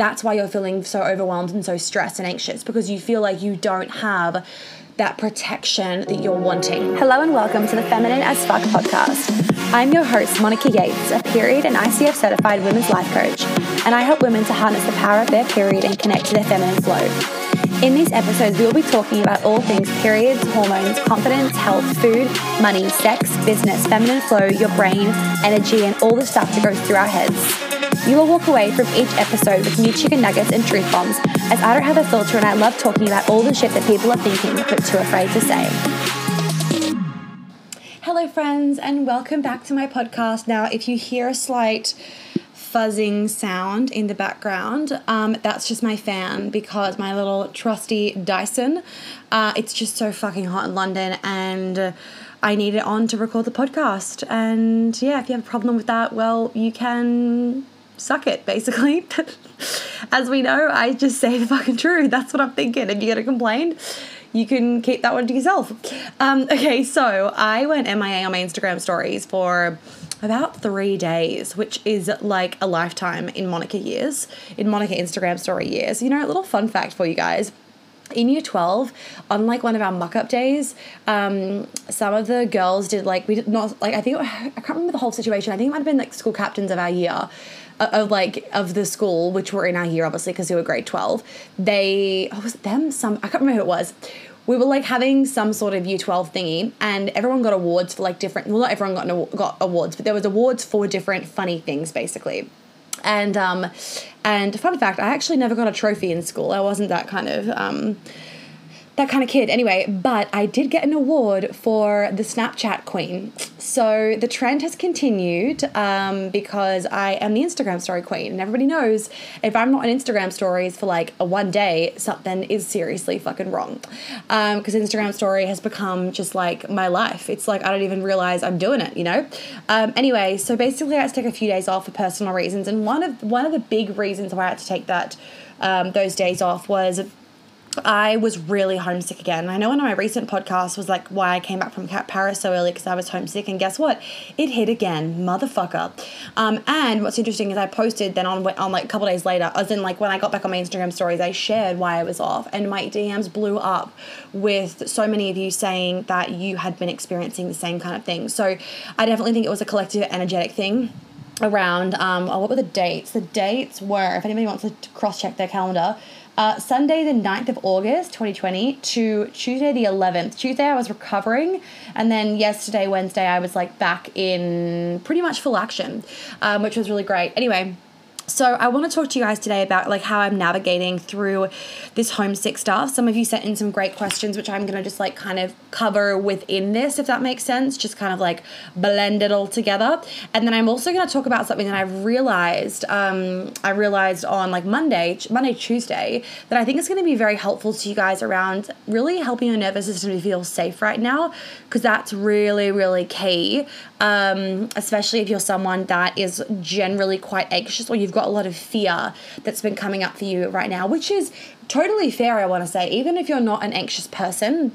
that's why you're feeling so overwhelmed and so stressed and anxious because you feel like you don't have that protection that you're wanting. Hello and welcome to the Feminine as Fuck podcast. I'm your host, Monica Yates, a period and ICF certified women's life coach, and I help women to harness the power of their period and connect to their feminine flow. In these episodes, we will be talking about all things periods, hormones, confidence, health, food, money, sex, business, feminine flow, your brain, energy, and all the stuff that goes through our heads. You will walk away from each episode with new chicken nuggets and truth bombs, as I don't have a filter and I love talking about all the shit that people are thinking but too afraid to say. Hello, friends, and welcome back to my podcast. Now, if you hear a slight fuzzing sound in the background, um, that's just my fan because my little trusty Dyson, uh, it's just so fucking hot in London and. I need it on to record the podcast. And yeah, if you have a problem with that, well, you can suck it, basically. As we know, I just say the fucking truth. That's what I'm thinking. If you're gonna complain, you can keep that one to yourself. Um, okay, so I went MIA on my Instagram stories for about three days, which is like a lifetime in Monica years, in Monica Instagram story years. You know, a little fun fact for you guys in year 12 on like one of our muck up days um, some of the girls did like we did not like i think i can't remember the whole situation i think it might have been like school captains of our year of like of the school, which were in our year obviously because we were grade twelve. They oh was it them some I can't remember who it was. We were like having some sort of year twelve thingy, and everyone got awards for like different. Well, not everyone got no, got awards, but there was awards for different funny things basically. And um, and fun fact, I actually never got a trophy in school. I wasn't that kind of um that kind of kid. Anyway, but I did get an award for the Snapchat Queen. So the trend has continued um, because I am the Instagram story queen, and everybody knows if I'm not on Instagram stories for like a one day, something is seriously fucking wrong. Because um, Instagram story has become just like my life. It's like I don't even realize I'm doing it, you know. Um, anyway, so basically, I had to take a few days off for personal reasons, and one of one of the big reasons why I had to take that um, those days off was I was really homesick again. I know one of my recent podcasts was like why I came back from Paris so early because I was homesick, and guess what? It hit again, motherfucker. Um, and what's interesting is I posted then on on like a couple days later, as in like when I got back on my Instagram stories, I shared why I was off, and my DMs blew up with so many of you saying that you had been experiencing the same kind of thing. So I definitely think it was a collective energetic thing around um, oh, what were the dates? The dates were, if anybody wants to cross check their calendar, uh, Sunday, the 9th of August, 2020, to Tuesday, the 11th. Tuesday, I was recovering. And then yesterday, Wednesday, I was like back in pretty much full action, um, which was really great. Anyway, so I want to talk to you guys today about like how I'm navigating through this homesick stuff. Some of you sent in some great questions, which I'm gonna just like kind of cover within this, if that makes sense. Just kind of like blend it all together. And then I'm also gonna talk about something that I've realized. Um, I realized on like Monday, Monday, Tuesday, that I think is gonna be very helpful to you guys around really helping your nervous system to feel safe right now, because that's really, really key. Um, especially if you're someone that is generally quite anxious or you've got a lot of fear that's been coming up for you right now, which is totally fair, I want to say. Even if you're not an anxious person,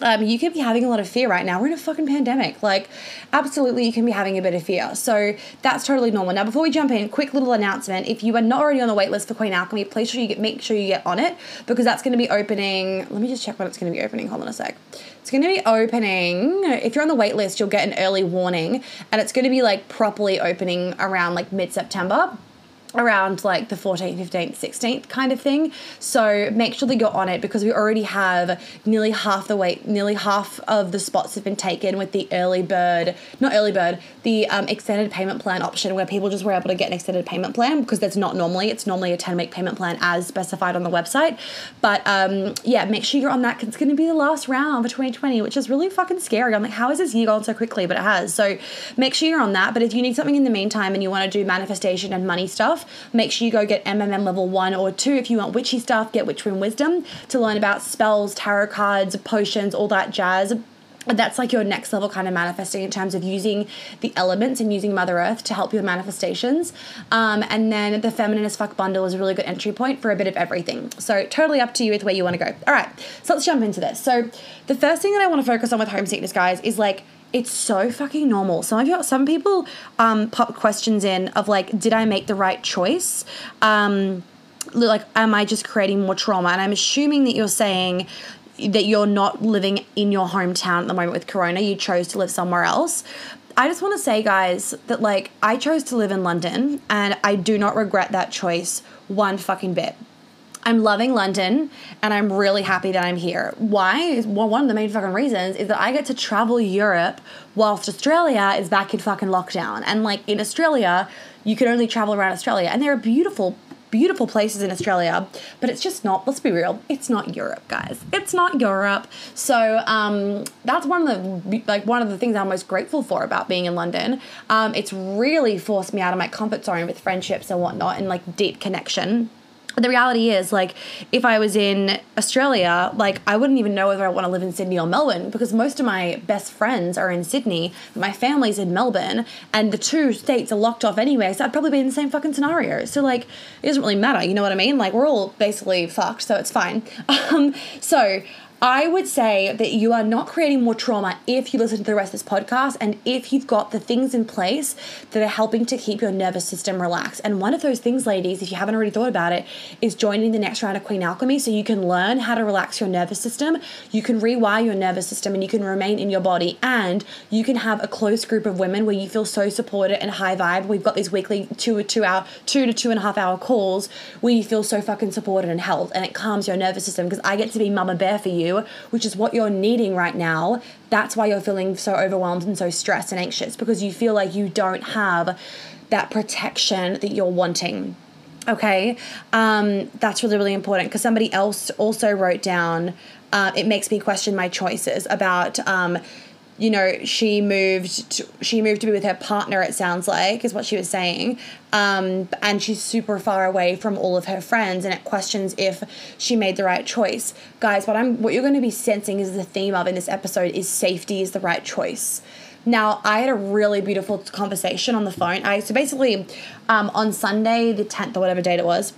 um, you could be having a lot of fear right now. We're in a fucking pandemic. Like, absolutely, you can be having a bit of fear. So that's totally normal. Now, before we jump in, quick little announcement: if you are not already on the waitlist for Queen Alchemy, please sure you get make sure you get on it because that's going to be opening. Let me just check when it's going to be opening. Hold on a sec. It's going to be opening. If you're on the waitlist, you'll get an early warning, and it's going to be like properly opening around like mid September around like the 14th, 15th, 16th kind of thing. So make sure that you're on it because we already have nearly half the wait, nearly half of the spots have been taken with the early bird, not early bird, the um, extended payment plan option where people just were able to get an extended payment plan because that's not normally, it's normally a 10 week payment plan as specified on the website. But um, yeah, make sure you're on that because it's going to be the last round for 2020, which is really fucking scary. I'm like, how is this year gone so quickly? But it has. So make sure you're on that. But if you need something in the meantime and you want to do manifestation and money stuff, make sure you go get MMM level one or two. If you want witchy stuff, get Witch Room Wisdom to learn about spells, tarot cards, potions, all that jazz that's like your next level kind of manifesting in terms of using the elements and using Mother Earth to help your manifestations. Um, and then the Feminine as Fuck bundle is a really good entry point for a bit of everything. So totally up to you with where you want to go. All right, so let's jump into this. So the first thing that I want to focus on with homesickness, guys, is like it's so fucking normal. Some of you, some people um, pop questions in of like, did I make the right choice? Um, like am I just creating more trauma? And I'm assuming that you're saying that you're not living in your hometown at the moment with corona you chose to live somewhere else I just want to say, guys, that like I chose to live in London and I do not regret that choice one fucking bit. I'm loving London and I'm really happy that I'm here. Why? Well, one of the main fucking reasons is that I get to travel Europe whilst Australia is back in fucking lockdown. And like in Australia, you can only travel around Australia and there are beautiful beautiful places in Australia, but it's just not, let's be real, it's not Europe, guys. It's not Europe. So um, that's one of the, like, one of the things I'm most grateful for about being in London. Um, it's really forced me out of my comfort zone with friendships and whatnot and like deep connection. But the reality is, like, if I was in Australia, like, I wouldn't even know whether I want to live in Sydney or Melbourne because most of my best friends are in Sydney, my family's in Melbourne, and the two states are locked off anyway, so I'd probably be in the same fucking scenario. So, like, it doesn't really matter, you know what I mean? Like, we're all basically fucked, so it's fine. Um, so, I would say that you are not creating more trauma if you listen to the rest of this podcast and if you've got the things in place that are helping to keep your nervous system relaxed. And one of those things, ladies, if you haven't already thought about it, is joining the next round of Queen Alchemy so you can learn how to relax your nervous system, you can rewire your nervous system, and you can remain in your body. And you can have a close group of women where you feel so supported and high vibe. We've got these weekly two or two hour, two to two and a half hour calls where you feel so fucking supported and held, and it calms your nervous system because I get to be mama bear for you which is what you're needing right now, that's why you're feeling so overwhelmed and so stressed and anxious because you feel like you don't have that protection that you're wanting. Okay, um, that's really, really important because somebody else also wrote down uh, it makes me question my choices about. Um, you know she moved to, she moved to be with her partner it sounds like is what she was saying. Um, and she's super far away from all of her friends and it questions if she made the right choice. Guys what i'm what you're going to be sensing is the theme of in this episode is safety is the right choice. Now i had a really beautiful conversation on the phone. I so basically um, on sunday the 10th or whatever date it was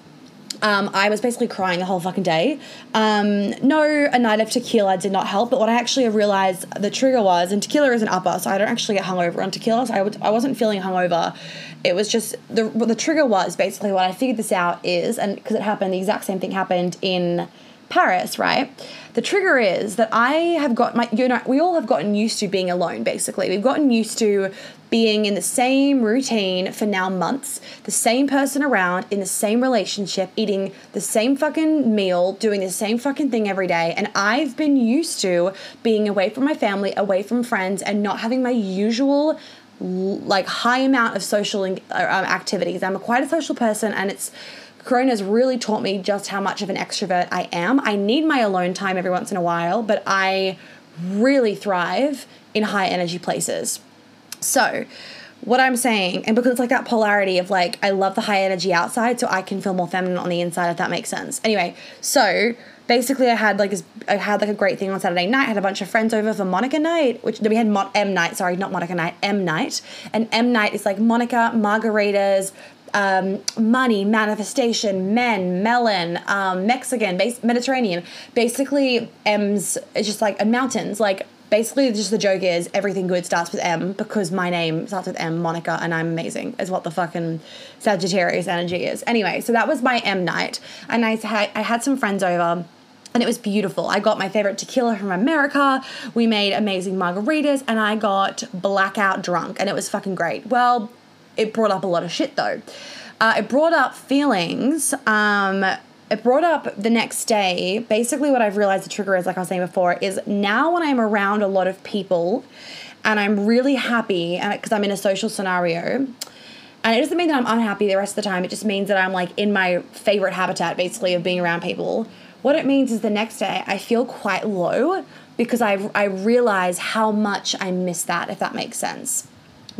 um, I was basically crying the whole fucking day. Um, no, a night of tequila did not help, but what I actually realized the trigger was, and tequila is an upper, so I don't actually get hungover on tequila, so I, wasn't feeling hungover. It was just, the, the trigger was basically what I figured this out is, and because it happened, the exact same thing happened in Paris, right? The trigger is that I have got my, you know, we all have gotten used to being alone, basically. We've gotten used to being in the same routine for now months, the same person around, in the same relationship, eating the same fucking meal, doing the same fucking thing every day. And I've been used to being away from my family, away from friends, and not having my usual like high amount of social uh, um, activities. I'm quite a social person, and it's Corona's really taught me just how much of an extrovert I am. I need my alone time every once in a while, but I really thrive in high energy places. So, what I'm saying, and because it's like that polarity of like, I love the high energy outside, so I can feel more feminine on the inside, if that makes sense. Anyway, so basically, I had like I had like a great thing on Saturday night. I had a bunch of friends over for Monica night, which we had Mon- M night. Sorry, not Monica night, M night. And M night is like Monica margaritas, um, money, manifestation, men, melon, um, Mexican, Mediterranean. Basically, M's is just like and mountains. Like basically, just the joke is everything good starts with M because my name starts with M, Monica, and I'm amazing. Is what the fucking Sagittarius energy is. Anyway, so that was my M night, and I I had some friends over and it was beautiful. I got my favorite tequila from America. We made amazing margaritas, and I got blackout drunk, and it was fucking great. Well, it brought up a lot of shit though. Uh, it brought up feelings. Um, it brought up the next day. Basically, what I've realized the trigger is, like I was saying before, is now when I'm around a lot of people and I'm really happy, and because I'm in a social scenario, and it doesn't mean that I'm unhappy the rest of the time. It just means that I'm like in my favorite habitat, basically, of being around people. What it means is the next day I feel quite low because I, I realize how much I miss that, if that makes sense.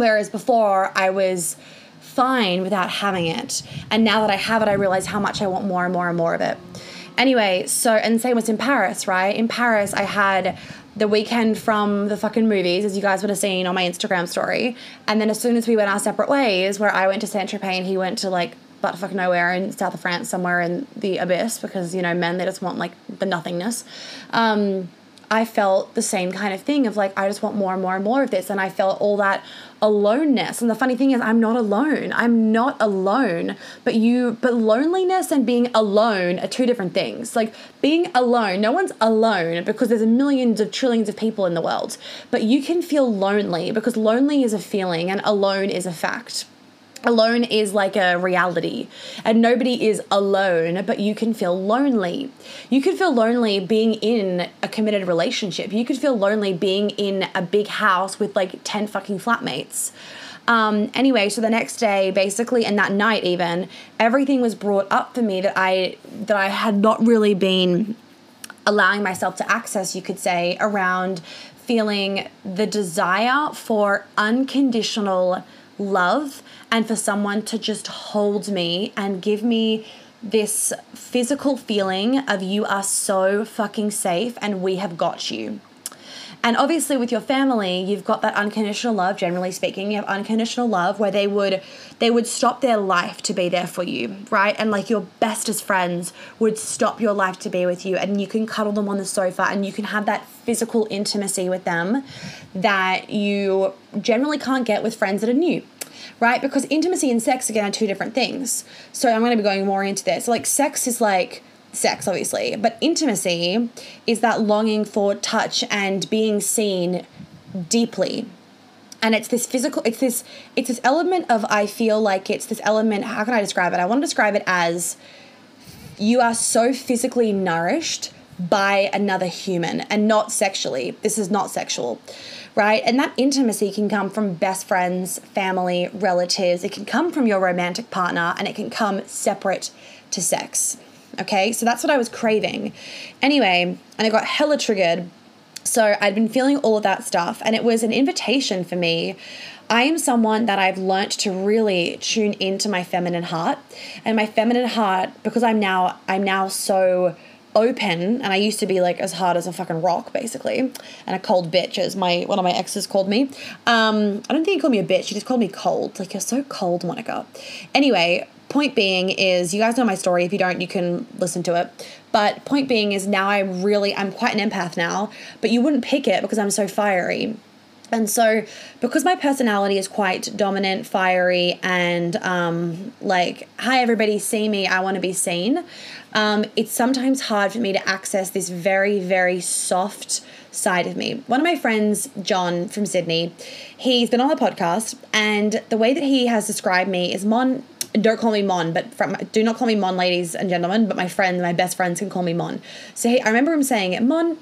Whereas before, I was fine without having it. And now that I have it, I realize how much I want more and more and more of it. Anyway, so, and same was in Paris, right? In Paris, I had the weekend from the fucking movies, as you guys would have seen on my Instagram story. And then as soon as we went our separate ways, where I went to Saint Tropez and he went to like butt fuck nowhere in south of France, somewhere in the abyss, because you know men they just want like the nothingness. Um, I felt the same kind of thing of like, I just want more and more and more of this. And I felt all that aloneness. And the funny thing is, I'm not alone. I'm not alone. But you, but loneliness and being alone are two different things. Like being alone, no one's alone because there's millions of trillions of people in the world. But you can feel lonely because lonely is a feeling and alone is a fact alone is like a reality. And nobody is alone but you can feel lonely. You could feel lonely being in a committed relationship. You could feel lonely being in a big house with like 10 fucking flatmates. Um, anyway so the next day basically and that night even everything was brought up for me that i that i had not really been allowing myself to access you could say around feeling the desire for unconditional love and for someone to just hold me and give me this physical feeling of you are so fucking safe and we have got you. And obviously with your family, you've got that unconditional love, generally speaking. You have unconditional love where they would they would stop their life to be there for you, right? And like your bestest friends would stop your life to be with you and you can cuddle them on the sofa and you can have that physical intimacy with them that you generally can't get with friends that are new right? Because intimacy and sex again are two different things. So I'm going to be going more into this. like sex is like sex obviously, but intimacy is that longing for touch and being seen deeply. And it's this physical it's this it's this element of I feel like it's this element how can I describe it? I want to describe it as you are so physically nourished by another human and not sexually. This is not sexual right? And that intimacy can come from best friends, family, relatives. It can come from your romantic partner and it can come separate to sex. Okay, so that's what I was craving. Anyway, and I got hella triggered. So I'd been feeling all of that stuff, and it was an invitation for me. I am someone that I've learnt to really tune into my feminine heart, and my feminine heart because I'm now I'm now so open and I used to be like as hard as a fucking rock basically and a cold bitch as my one of my exes called me. Um I don't think he called me a bitch he just called me cold. Like you're so cold Monica. Anyway point being is you guys know my story. If you don't you can listen to it. But point being is now I really I'm quite an empath now but you wouldn't pick it because I'm so fiery and so, because my personality is quite dominant, fiery, and um, like, hi, everybody, see me, I want to be seen, um, it's sometimes hard for me to access this very, very soft side of me. One of my friends, John from Sydney, he's been on the podcast, and the way that he has described me is Mon. Don't call me Mon, but from do not call me Mon, ladies and gentlemen. But my friends, my best friends, can call me Mon. So he, I remember him saying, it, "Mon,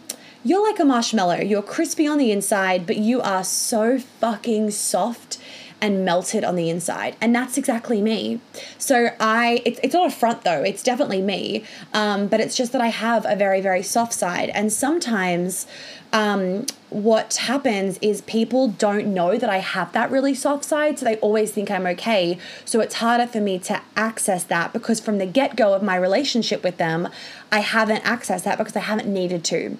you're like a marshmallow. You're crispy on the inside, but you are so fucking soft and melted on the inside. And that's exactly me. So I, it's, it's not a front though, it's definitely me. Um, but it's just that I have a very, very soft side. And sometimes um, what happens is people don't know that I have that really soft side. So they always think I'm okay. So it's harder for me to access that because from the get go of my relationship with them, I haven't accessed that because I haven't needed to.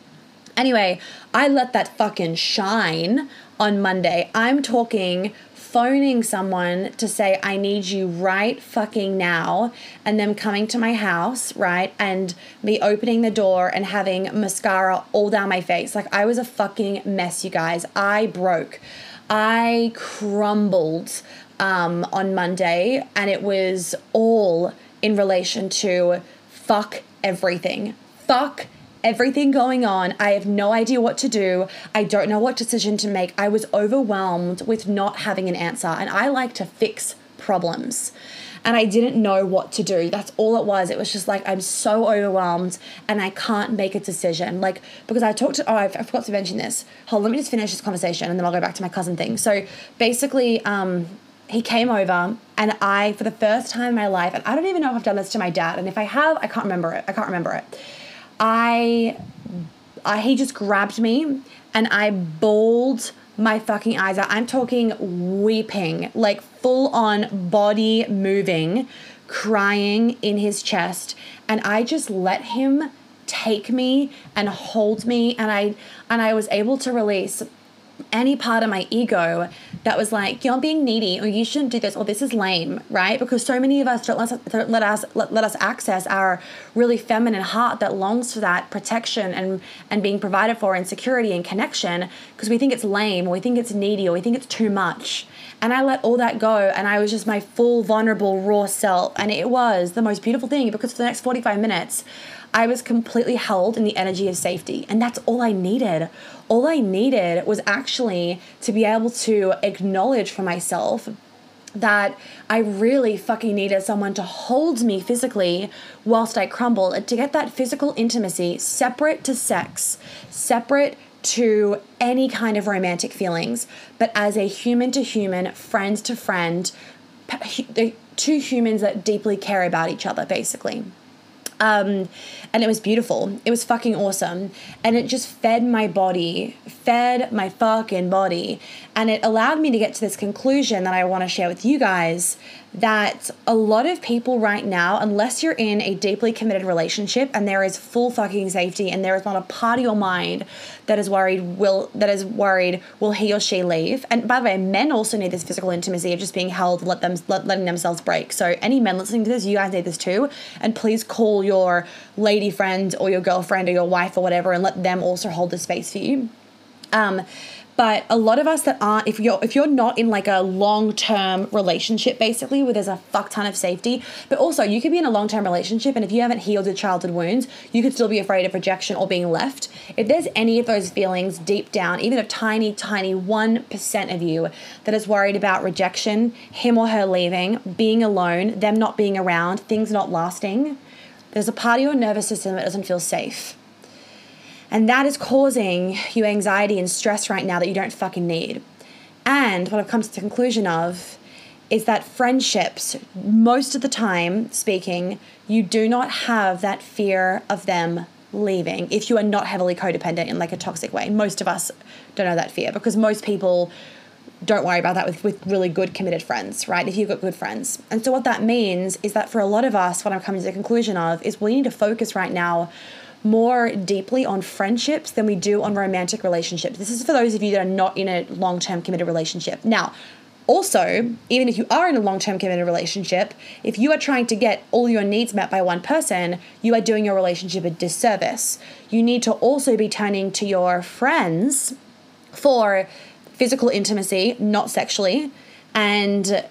Anyway, I let that fucking shine on Monday. I'm talking phoning someone to say, I need you right fucking now, and them coming to my house, right? And me opening the door and having mascara all down my face. Like, I was a fucking mess, you guys. I broke. I crumbled um, on Monday, and it was all in relation to fuck everything. Fuck everything going on. I have no idea what to do. I don't know what decision to make. I was overwhelmed with not having an answer, and I like to fix problems. And I didn't know what to do. That's all it was. It was just like, I'm so overwhelmed and I can't make a decision. Like, because I talked to, oh, I forgot to mention this. Hold, let me just finish this conversation and then I'll go back to my cousin thing. So basically, um, he came over and I, for the first time in my life, and I don't even know if I've done this to my dad, and if I have, I can't remember it. I can't remember it I, I he just grabbed me and I bawled my fucking eyes out. I'm talking weeping, like full on body moving, crying in his chest, and I just let him take me and hold me and I and I was able to release any part of my ego that was like you're being needy or you shouldn't do this or this is lame right? Because so many of us don't let us, don't let us let, let us access our really feminine heart that longs for that protection and and being provided for and security and connection because we think it's lame or we think it's needy or we think it's too much. And I let all that go and I was just my full vulnerable raw self. And it was the most beautiful thing because for the next 45 minutes I was completely held in the energy of safety. And that's all I needed. All I needed was actually to be able to acknowledge for myself that I really fucking needed someone to hold me physically whilst I crumbled and to get that physical intimacy separate to sex, separate to any kind of romantic feelings, but as a human to human, friend to friend, two humans that deeply care about each other, basically. Um, and it was beautiful. It was fucking awesome. And it just fed my body, fed my fucking body. And it allowed me to get to this conclusion that I want to share with you guys that a lot of people right now, unless you're in a deeply committed relationship and there is full fucking safety and there is not a part of your mind that is worried will that is worried will he or she leave. And by the way, men also need this physical intimacy of just being held, let them let, letting themselves break. So any men listening to this, you guys need this too. And please call your lady friend or your girlfriend or your wife or whatever and let them also hold the space for you. Um, but a lot of us that aren't if you're if you're not in like a long-term relationship basically where there's a fuck ton of safety but also you could be in a long-term relationship and if you haven't healed your childhood wounds you could still be afraid of rejection or being left. If there's any of those feelings deep down even a tiny tiny 1% of you that is worried about rejection him or her leaving being alone them not being around things not lasting there's a part of your nervous system that doesn't feel safe and that is causing you anxiety and stress right now that you don't fucking need. And what I've come to the conclusion of is that friendships, most of the time speaking, you do not have that fear of them leaving if you are not heavily codependent in like a toxic way. Most of us don't have that fear because most people don't worry about that with, with really good committed friends, right? If you've got good friends. And so what that means is that for a lot of us, what I'm coming to the conclusion of is we need to focus right now more deeply on friendships than we do on romantic relationships. This is for those of you that are not in a long term committed relationship. Now, also, even if you are in a long term committed relationship, if you are trying to get all your needs met by one person, you are doing your relationship a disservice. You need to also be turning to your friends for physical intimacy, not sexually, and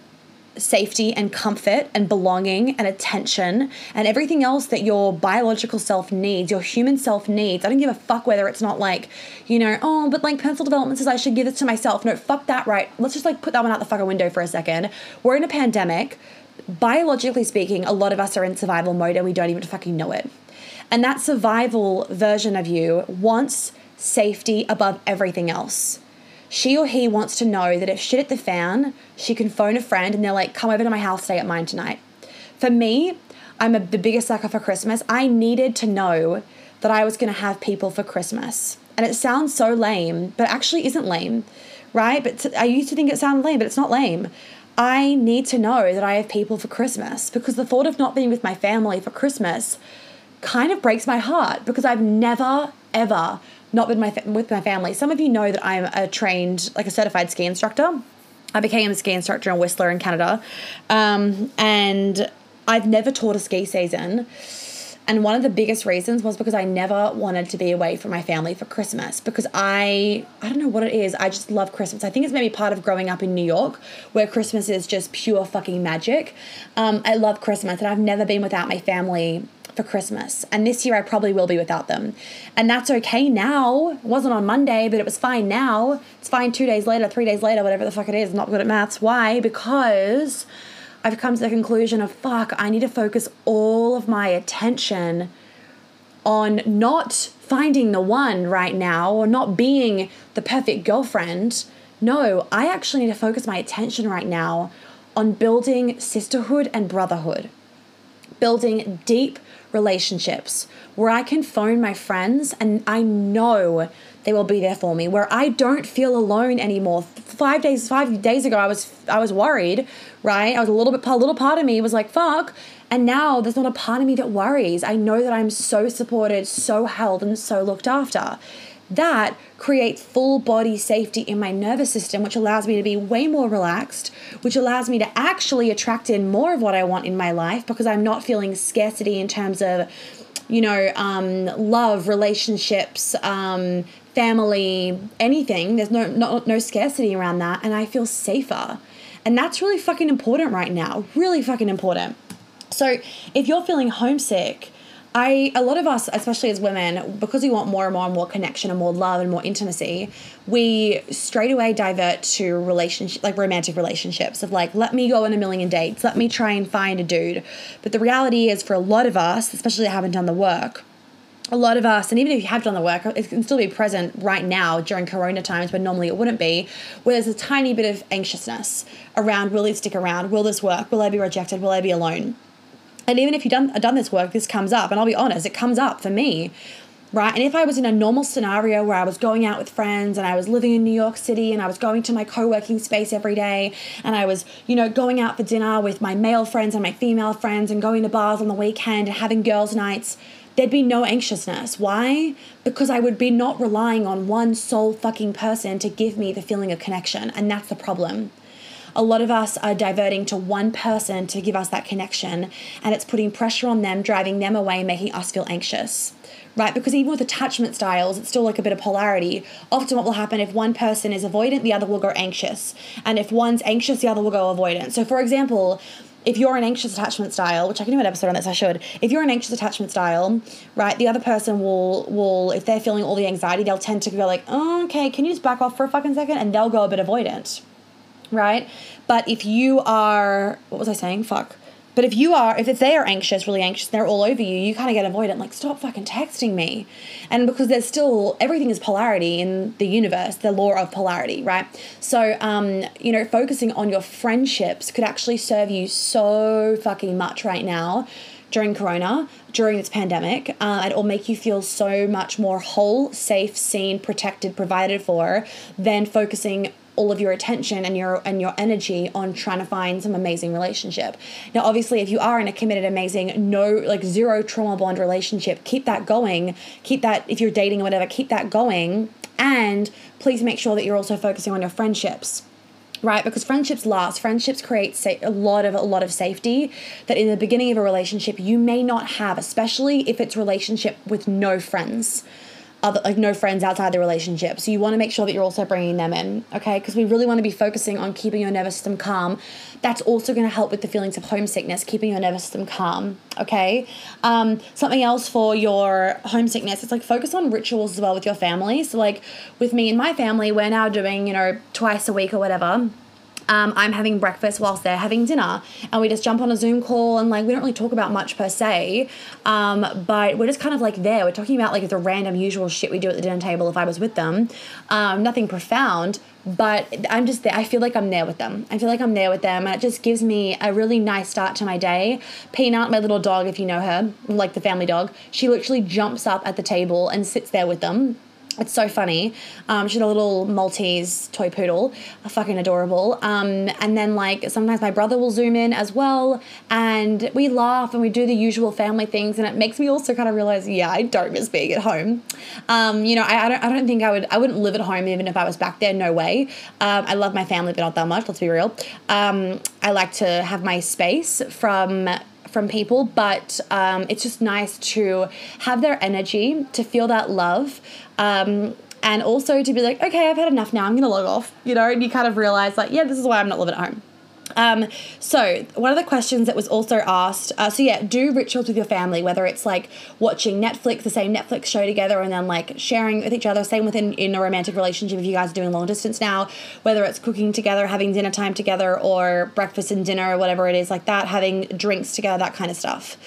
safety and comfort and belonging and attention and everything else that your biological self needs, your human self needs. I don't give a fuck whether it's not like, you know, oh, but like personal development says I should give this to myself. No, fuck that, right? Let's just like put that one out the fucking window for a second. We're in a pandemic. Biologically speaking, a lot of us are in survival mode and we don't even fucking know it. And that survival version of you wants safety above everything else she or he wants to know that if shit at the fan, she can phone a friend and they're like, come over to my house, stay at mine tonight. For me, I'm a, the biggest sucker for Christmas. I needed to know that I was going to have people for Christmas. And it sounds so lame, but actually isn't lame, right? But t- I used to think it sounded lame, but it's not lame. I need to know that I have people for Christmas because the thought of not being with my family for Christmas kind of breaks my heart because I've never, ever not with my with my family. Some of you know that I'm a trained, like a certified ski instructor. I became a ski instructor in Whistler in Canada, um, and I've never taught a ski season. And one of the biggest reasons was because I never wanted to be away from my family for Christmas because I I don't know what it is. I just love Christmas. I think it's maybe part of growing up in New York where Christmas is just pure fucking magic. Um, I love Christmas and I've never been without my family for Christmas. And this year I probably will be without them. And that's okay now. It wasn't on Monday, but it was fine now. It's fine two days later, three days later, whatever the fuck it is. I'm not good at maths. Why? Because I've come to the conclusion of fuck, I need to focus all of my attention on not finding the one right now or not being the perfect girlfriend. No, I actually need to focus my attention right now on building sisterhood and brotherhood, building deep relationships where I can phone my friends and I know they will be there for me where I don't feel alone anymore. 5 days 5 days ago I was I was worried right? I was a little bit a little part of me was like fuck. And now there's not a part of me that worries. I know that I'm so supported so held and so looked after that creates full body safety in my nervous system, which allows me to be way more relaxed, which allows me to actually attract in more of what I want in my life because I'm not feeling scarcity in terms of, you know, um, love, relationships, um, family, anything. There's no, no no scarcity around that, and I feel safer. And that's really fucking important right now. Really fucking important. So if you're feeling homesick, I a lot of us, especially as women, because we want more and more and more connection and more love and more intimacy, we straight away divert to relationship like romantic relationships of like, let me go on a million dates, let me try and find a dude. But the reality is for a lot of us, especially that haven't done the work, a lot of us, and even if you have done the work, it can still be present right now during Corona times, but normally it wouldn't be, where there's a tiny bit of anxiousness around will it stick around? Will this work? Will I be rejected? Will I be alone? And even if you've done, done this work, this comes up. And I'll be honest, it comes up for me, right? And if I was in a normal scenario where I was going out with friends and I was living in New York City and I was going to my co working space every day and I was, you know, going out for dinner with my male friends and my female friends and going to bars on the weekend and having girls' nights, there'd be no anxiousness. Why? Because I would be not relying on one sole fucking person to give me the feeling of connection. And that's the problem a lot of us are diverting to one person to give us that connection, and it's putting pressure on them, driving them away, making us feel anxious. Right, because even with attachment styles, it's still like a bit of polarity. Often, what will happen if one person is avoidant, the other will go anxious. And if one's anxious, the other will go avoidant. So, for example, if you're an anxious attachment style, which I can do an episode on this, I should. If you're an anxious attachment style, right, the other person will will if they're feeling all the anxiety, they'll tend to go like, oh, okay, can you just back off for a fucking second, and they'll go a bit avoidant right? But if you are, what was I saying? Fuck. But if you are, if they are anxious, really anxious, they're all over you, you kind of get avoidant, like, stop fucking texting me. And because there's still, everything is polarity in the universe, the law of polarity, right? So, um, you know, focusing on your friendships could actually serve you so fucking much right now during Corona, during this pandemic, uh, and it will make you feel so much more whole, safe, seen, protected, provided for than focusing all of your attention and your and your energy on trying to find some amazing relationship. Now obviously if you are in a committed amazing no like zero trauma bond relationship, keep that going. Keep that if you're dating or whatever, keep that going and please make sure that you're also focusing on your friendships right because friendships last friendships create sa- a lot of a lot of safety that in the beginning of a relationship you may not have especially if it's relationship with no friends other like no friends outside the relationship. So you want to make sure that you're also bringing them in, okay? Because we really want to be focusing on keeping your nervous system calm. That's also going to help with the feelings of homesickness, keeping your nervous system calm, okay? Um, something else for your homesickness, it's like focus on rituals as well with your family. So like with me and my family, we're now doing, you know, twice a week or whatever um, I'm having breakfast whilst they're having dinner, and we just jump on a Zoom call and like we don't really talk about much per se, um, but we're just kind of like there. We're talking about like the random usual shit we do at the dinner table if I was with them, um, nothing profound. But I'm just there. I feel like I'm there with them. I feel like I'm there with them, and it just gives me a really nice start to my day. Peanut, my little dog, if you know her, like the family dog, she literally jumps up at the table and sits there with them it's so funny. Um, she's a little Maltese toy poodle, fucking adorable. Um, and then like sometimes my brother will zoom in as well, and we laugh and we do the usual family things, and it makes me also kind of realize, yeah, I don't miss being at home. Um, you know, I, I, don't, I don't think I would, I wouldn't live at home even if I was back there. No way. Um, I love my family, but not that much. Let's be real. Um, I like to have my space from from people, but um, it's just nice to have their energy, to feel that love. Um, and also to be like, okay, I've had enough now, I'm gonna log off, you know, and you kind of realize, like, yeah, this is why I'm not living at home. Um, so one of the questions that was also asked, uh, so yeah, do rituals with your family, whether it's like watching Netflix, the same Netflix show together, and then like sharing with each other. Same within in a romantic relationship if you guys are doing long distance now, whether it's cooking together, having dinner time together, or breakfast and dinner, or whatever it is like that, having drinks together, that kind of stuff.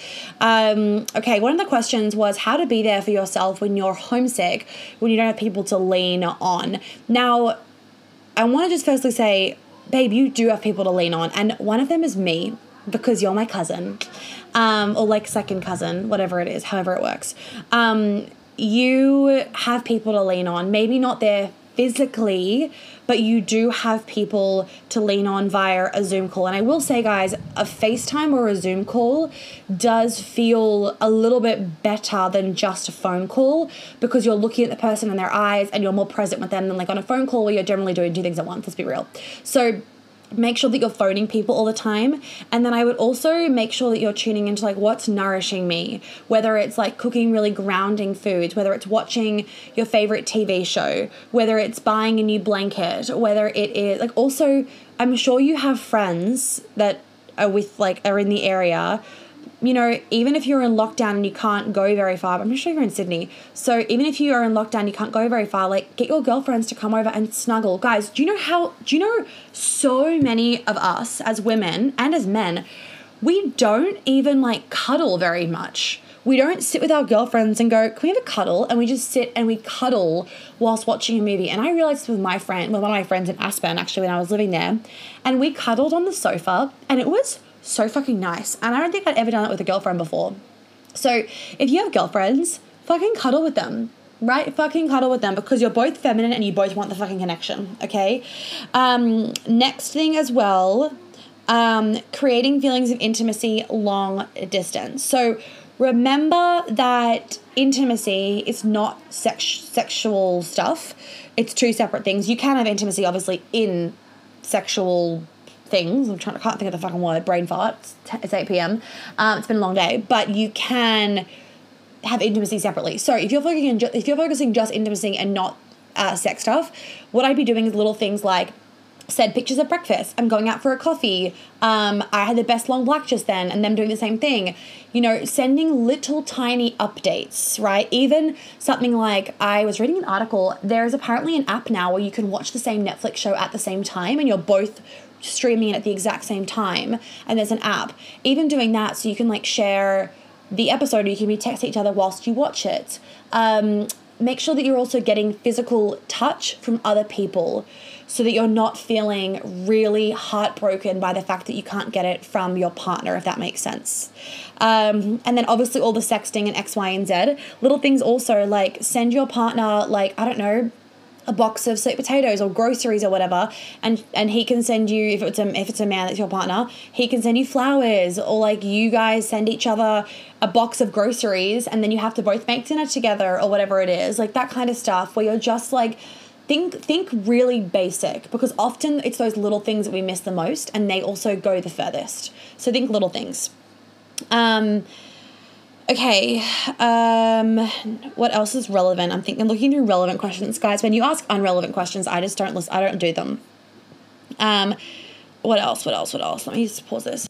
Um, okay, one of the questions was how to be there for yourself when you're homesick, when you don't have people to lean on. Now, I want to just firstly say babe, you do have people to lean on. And one of them is me because you're my cousin, um, or like second cousin, whatever it is, however it works. Um, you have people to lean on, maybe not their physically, but you do have people to lean on via a Zoom call. And I will say, guys, a FaceTime or a Zoom call does feel a little bit better than just a phone call because you're looking at the person in their eyes and you're more present with them than like on a phone call where you're generally doing two things at once. Let's be real. So, make sure that you're phoning people all the time. And then i would also make sure that you're tuning into like what's nourishing me whether it's like cooking really grounding foods whether it's watching your favorite tv show whether it's buying a new blanket whether it is like also i'm sure you have friends that are with like are in the area you know, even if you're in lockdown and you can't go very far, I'm not sure you're in Sydney. So even if you are in lockdown, you can't go very far, like get your girlfriends to come over and snuggle. Guys, do you know how, do you know so many of us as women and as men, we don't even like cuddle very much. We don't sit with our girlfriends and go, can we have a cuddle? And we just sit and we cuddle whilst watching a movie. And I realized with my friend, with one of my friends in Aspen, actually, when I was living there, and we cuddled on the sofa and it was so fucking nice. And I don't think I'd ever done it with a girlfriend before. So if you have girlfriends, fucking cuddle with them. Right? Fucking cuddle with them because you're both feminine and you both want the fucking connection. Okay. Um, next thing as well, um, creating feelings of intimacy long distance. So remember that intimacy is not sex- sexual stuff. It's two separate things. You can have intimacy, obviously, in sexual things. I'm trying. I can't think of the fucking word. Brain fart. It's, 8 p.m. Um, it's been a long day, but you can have intimacy separately. So if you're focusing, ju- if you're focusing just intimacy and not uh, sex stuff, what I'd be doing is little things like said pictures of breakfast. I'm going out for a coffee. Um, I had the best long black just then, and them doing the same thing. You know, sending little tiny updates, right? Even something like I was reading an article. There's apparently an app now where you can watch the same Netflix show at the same time, and you're both streaming it at the exact same time and there's an app even doing that so you can like share the episode or you can be text each other whilst you watch it um, make sure that you're also getting physical touch from other people so that you're not feeling really heartbroken by the fact that you can't get it from your partner, if that makes sense. Um, and then obviously all the sexting and X, Y, and Z. Little things also like send your partner, like, I don't know, a box of sweet potatoes or groceries or whatever and and he can send you if it's a if it's a man that's your partner he can send you flowers or like you guys send each other a box of groceries and then you have to both make dinner together or whatever it is like that kind of stuff where you're just like think think really basic because often it's those little things that we miss the most and they also go the furthest. So think little things. Um Okay, um, what else is relevant? I'm thinking, looking through relevant questions, guys. When you ask unrelevant questions, I just don't listen. I don't do them. Um, what else? What else? What else? Let me just pause this.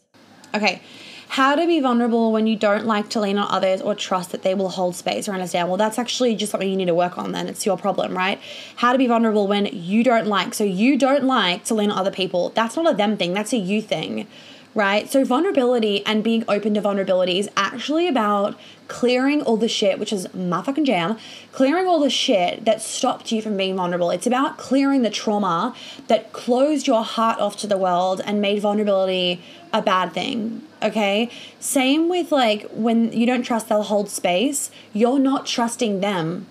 Okay, how to be vulnerable when you don't like to lean on others or trust that they will hold space or understand. Well, that's actually just something you need to work on. Then it's your problem, right? How to be vulnerable when you don't like. So you don't like to lean on other people. That's not a them thing. That's a you thing right? So, vulnerability and being open to vulnerability is actually about clearing all the shit, which is my fucking jam, clearing all the shit that stopped you from being vulnerable. It's about clearing the trauma that closed your heart off to the world and made vulnerability a bad thing. Okay. Same with like when you don't trust they'll hold space, you're not trusting them.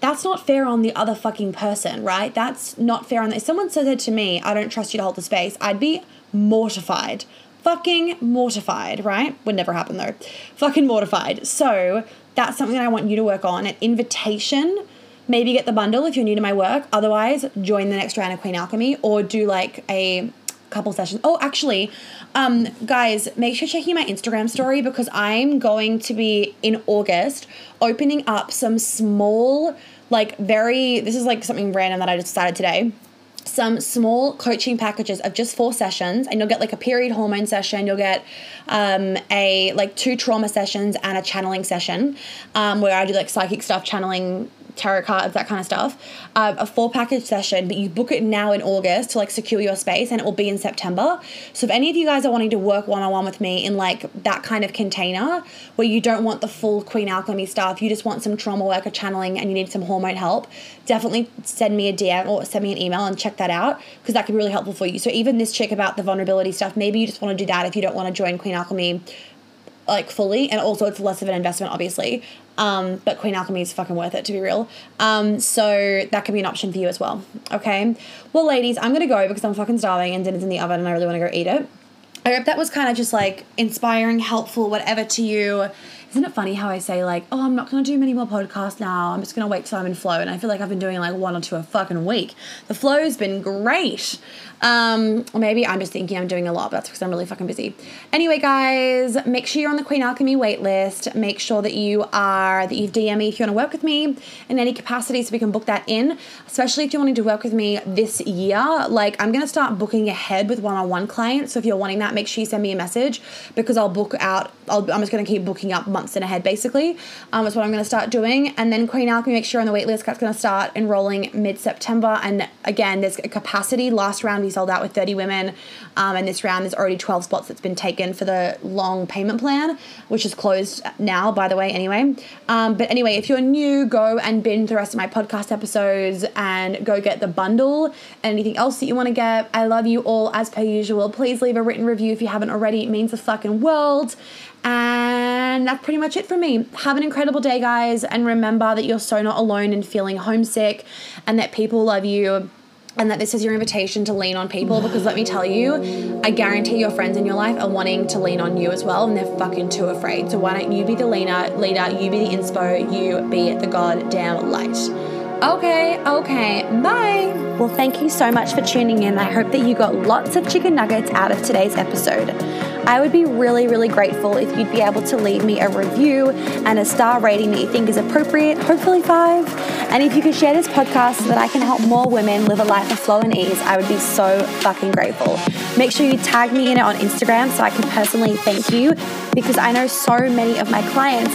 That's not fair on the other fucking person, right? That's not fair on. If someone said to me, I don't trust you to hold the space, I'd be mortified fucking mortified, right? Would never happen though. Fucking mortified. So that's something that I want you to work on. An invitation. Maybe get the bundle if you're new to my work. Otherwise, join the next round of Queen Alchemy or do like a couple sessions. Oh, actually, um, guys, make sure checking my Instagram story because I'm going to be in August opening up some small, like very. This is like something random that I just started today some small coaching packages of just four sessions and you'll get like a period hormone session you'll get um, a like two trauma sessions and a channeling session um, where i do like psychic stuff channeling tarot cards, that kind of stuff. Um, a four package session, but you book it now in August to like secure your space and it will be in September. So if any of you guys are wanting to work one on one with me in like that kind of container where you don't want the full Queen Alchemy stuff, you just want some trauma work or channeling and you need some hormone help, definitely send me a DM or send me an email and check that out because that could be really helpful for you. So even this chick about the vulnerability stuff, maybe you just want to do that if you don't want to join Queen Alchemy like fully, and also it's less of an investment, obviously. Um, but Queen Alchemy is fucking worth it to be real. Um, so that could be an option for you as well. Okay. Well, ladies, I'm gonna go because I'm fucking starving and dinner's in the oven and I really want to go eat it. I hope that was kind of just like inspiring, helpful, whatever to you. Isn't it funny how I say like, oh, I'm not gonna do many more podcasts now. I'm just gonna wait till I'm in flow, and I feel like I've been doing like one or two a fucking week. The flow's been great. Um, or maybe I'm just thinking I'm doing a lot, but that's because I'm really fucking busy. Anyway, guys, make sure you're on the Queen Alchemy waitlist. Make sure that you are that you've DM me if you want to work with me in any capacity, so we can book that in. Especially if you're wanting to work with me this year. Like I'm gonna start booking ahead with one-on-one clients. So if you're wanting that, make sure you send me a message because I'll book out. I'll, I'm just gonna keep booking up months in ahead, basically. Um, that's what I'm gonna start doing. And then Queen Alchemy, make sure on the waitlist. That's gonna start enrolling mid-September. And again, there's a capacity. Last round we sold out with 30 women, um, and this round there's already 12 spots that's been taken for the long payment plan, which is closed now, by the way. Anyway, um, but anyway, if you're new, go and binge the rest of my podcast episodes and go get the bundle. Anything else that you want to get, I love you all as per usual. Please leave a written review if you haven't already. It means the fucking world. And that's pretty much it for me. Have an incredible day, guys, and remember that you're so not alone in feeling homesick and that people love you and that this is your invitation to lean on people because let me tell you, I guarantee your friends in your life are wanting to lean on you as well and they're fucking too afraid. So why don't you be the leaner, leader, you be the inspo, you be the goddamn light. Okay, okay, bye. Well, thank you so much for tuning in. I hope that you got lots of chicken nuggets out of today's episode. I would be really, really grateful if you'd be able to leave me a review and a star rating that you think is appropriate, hopefully five. And if you could share this podcast so that I can help more women live a life of flow and ease, I would be so fucking grateful. Make sure you tag me in it on Instagram so I can personally thank you because I know so many of my clients